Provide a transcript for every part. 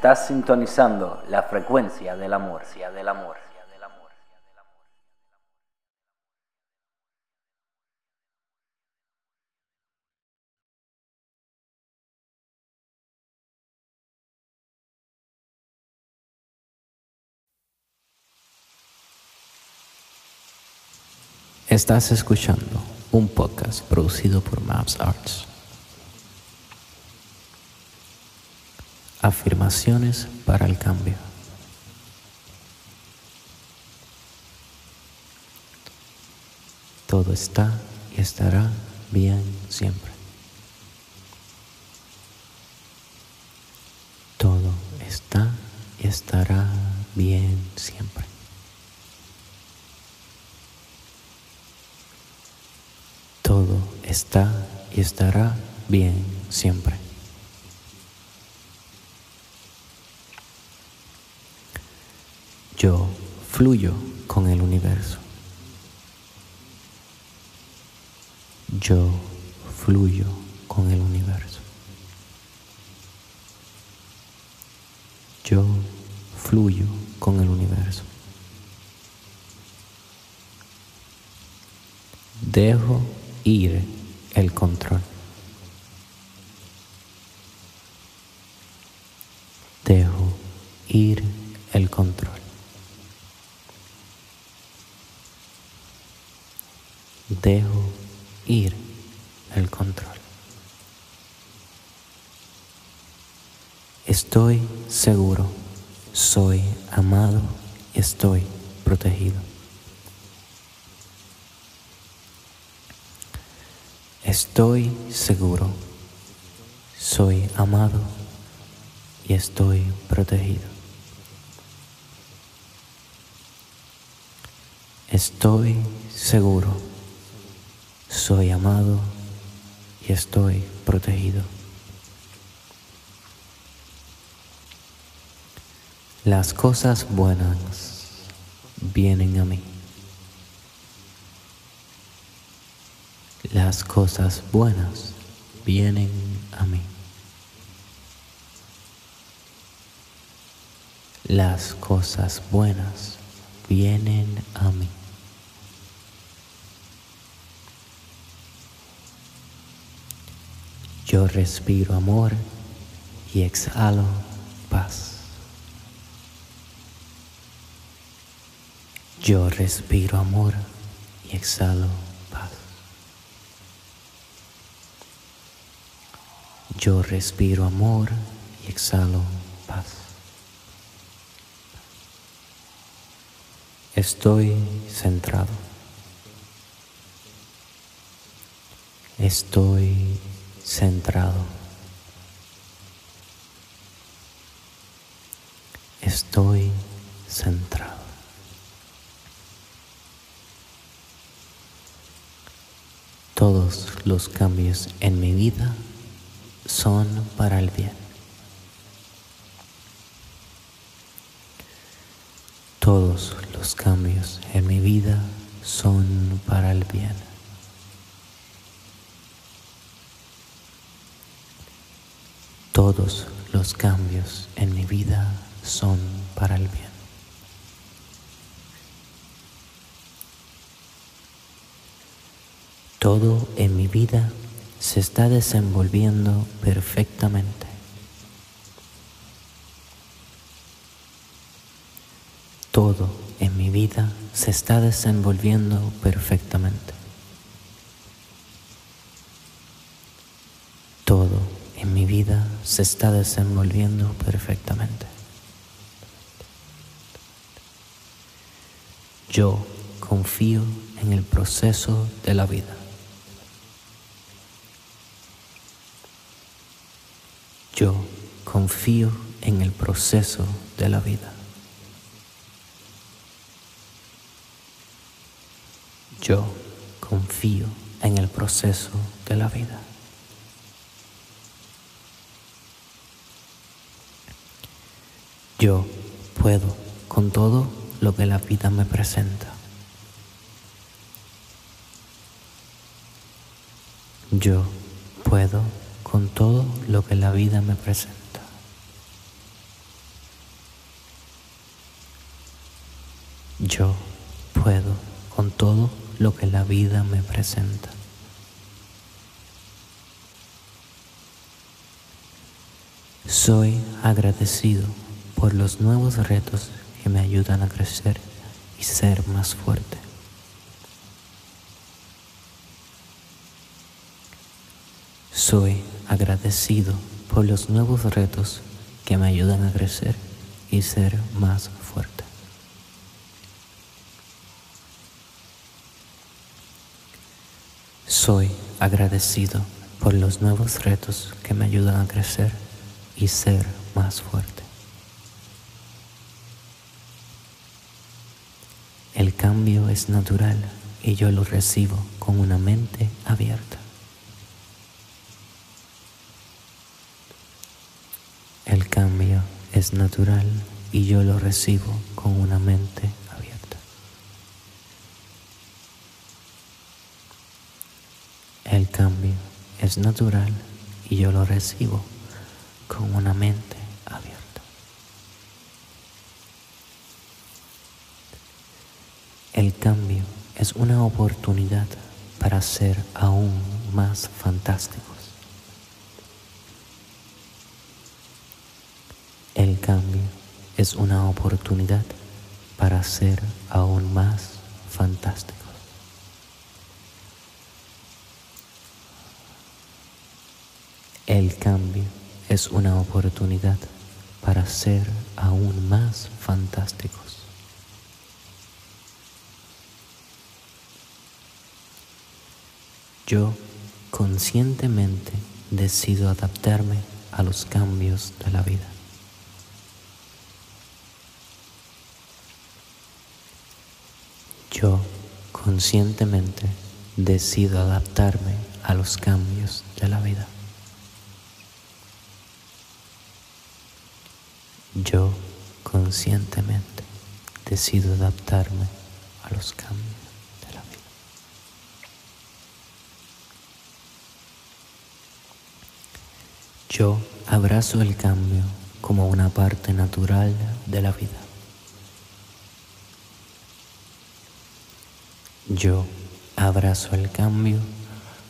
Estás sintonizando la frecuencia del amor, del amor. Estás escuchando un podcast producido por Maps Arts. Afirmaciones para el cambio. Todo está y estará bien siempre. Todo está y estará bien siempre. Todo está y estará bien siempre. Yo fluyo con el universo. Yo fluyo con el universo. Yo fluyo con el universo. Dejo ir el control. Dejo ir el control. Dejo ir el control. Estoy seguro, soy amado, estoy protegido. Estoy seguro, soy amado y estoy protegido. Estoy seguro, soy amado y estoy protegido. Las cosas buenas vienen a mí. las cosas buenas vienen a mí. Las cosas buenas vienen a mí. Yo respiro amor y exhalo paz. Yo respiro amor y exhalo paz. Yo respiro amor y exhalo paz. Estoy centrado. Estoy centrado. Estoy centrado. Todos los cambios en mi vida son para el bien. Todos los cambios en mi vida son para el bien. Todos los cambios en mi vida son para el bien. Todo en mi vida se está desenvolviendo perfectamente. Todo en mi vida se está desenvolviendo perfectamente. Todo en mi vida se está desenvolviendo perfectamente. Yo confío en el proceso de la vida. Yo confío en el proceso de la vida. Yo confío en el proceso de la vida. Yo puedo con todo lo que la vida me presenta. Yo puedo con todo lo que la vida me presenta. Yo puedo con todo lo que la vida me presenta. Soy agradecido por los nuevos retos que me ayudan a crecer y ser más fuerte. Soy agradecido por los nuevos retos que me ayudan a crecer y ser más fuerte. Soy agradecido por los nuevos retos que me ayudan a crecer y ser más fuerte. El cambio es natural y yo lo recibo con una mente abierta. El cambio es natural y yo lo recibo con una mente abierta. El cambio es natural y yo lo recibo con una mente abierta. El cambio es una oportunidad para ser aún más fantásticos. El cambio es una oportunidad para ser aún más fantásticos. El cambio es una oportunidad para ser aún más fantásticos. Yo conscientemente decido adaptarme a los cambios de la vida. Yo conscientemente decido adaptarme a los cambios de la vida. Yo conscientemente decido adaptarme a los cambios de la vida. Yo abrazo el cambio como una parte natural de la vida. Yo abrazo el cambio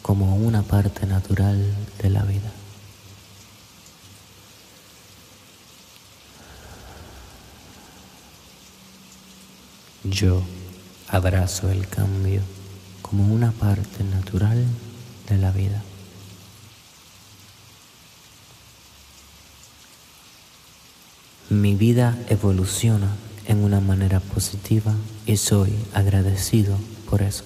como una parte natural de la vida. Yo abrazo el cambio como una parte natural de la vida. Mi vida evoluciona en una manera positiva y soy agradecido por eso.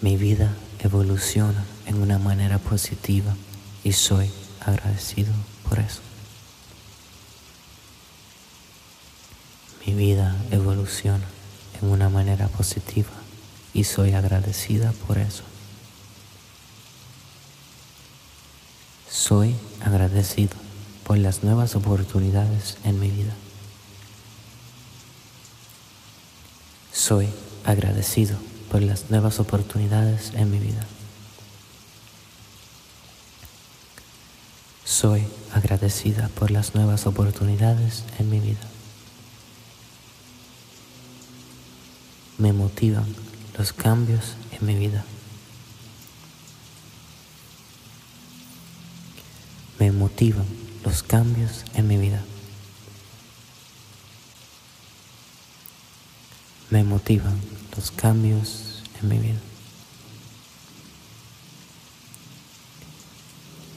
Mi vida evoluciona en una manera positiva y soy agradecido por eso. Mi vida evoluciona en una manera positiva y soy agradecida por eso. Soy agradecido por las nuevas oportunidades en mi vida. Soy agradecido por las nuevas oportunidades en mi vida. Soy agradecida por las nuevas oportunidades en mi vida. me motivan los cambios en mi vida. Me motivan los cambios en mi vida. Me motivan los cambios en mi vida.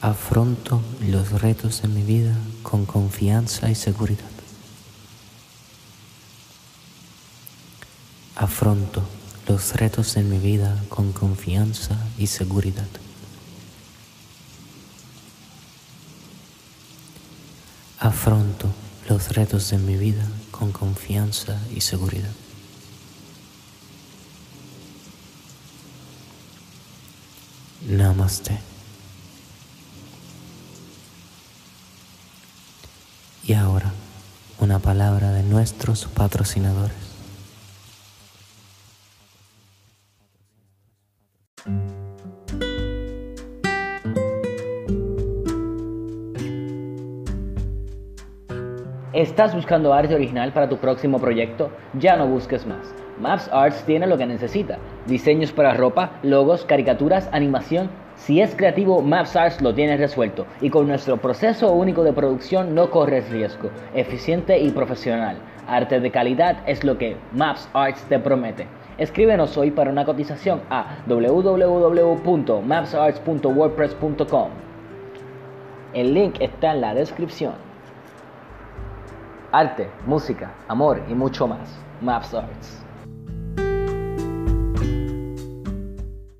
Afronto los retos de mi vida con confianza y seguridad. Afronto los retos en mi vida con confianza y seguridad. Afronto los retos de mi vida con confianza y seguridad. Namaste. Y ahora, una palabra de nuestros patrocinadores. ¿Estás buscando arte original para tu próximo proyecto? Ya no busques más. Maps Arts tiene lo que necesita. Diseños para ropa, logos, caricaturas, animación. Si es creativo, Maps Arts lo tiene resuelto. Y con nuestro proceso único de producción no corres riesgo. Eficiente y profesional. Arte de calidad es lo que Maps Arts te promete. Escríbenos hoy para una cotización a www.mapsarts.wordpress.com. El link está en la descripción. Arte, música, amor y mucho más. Maps Arts.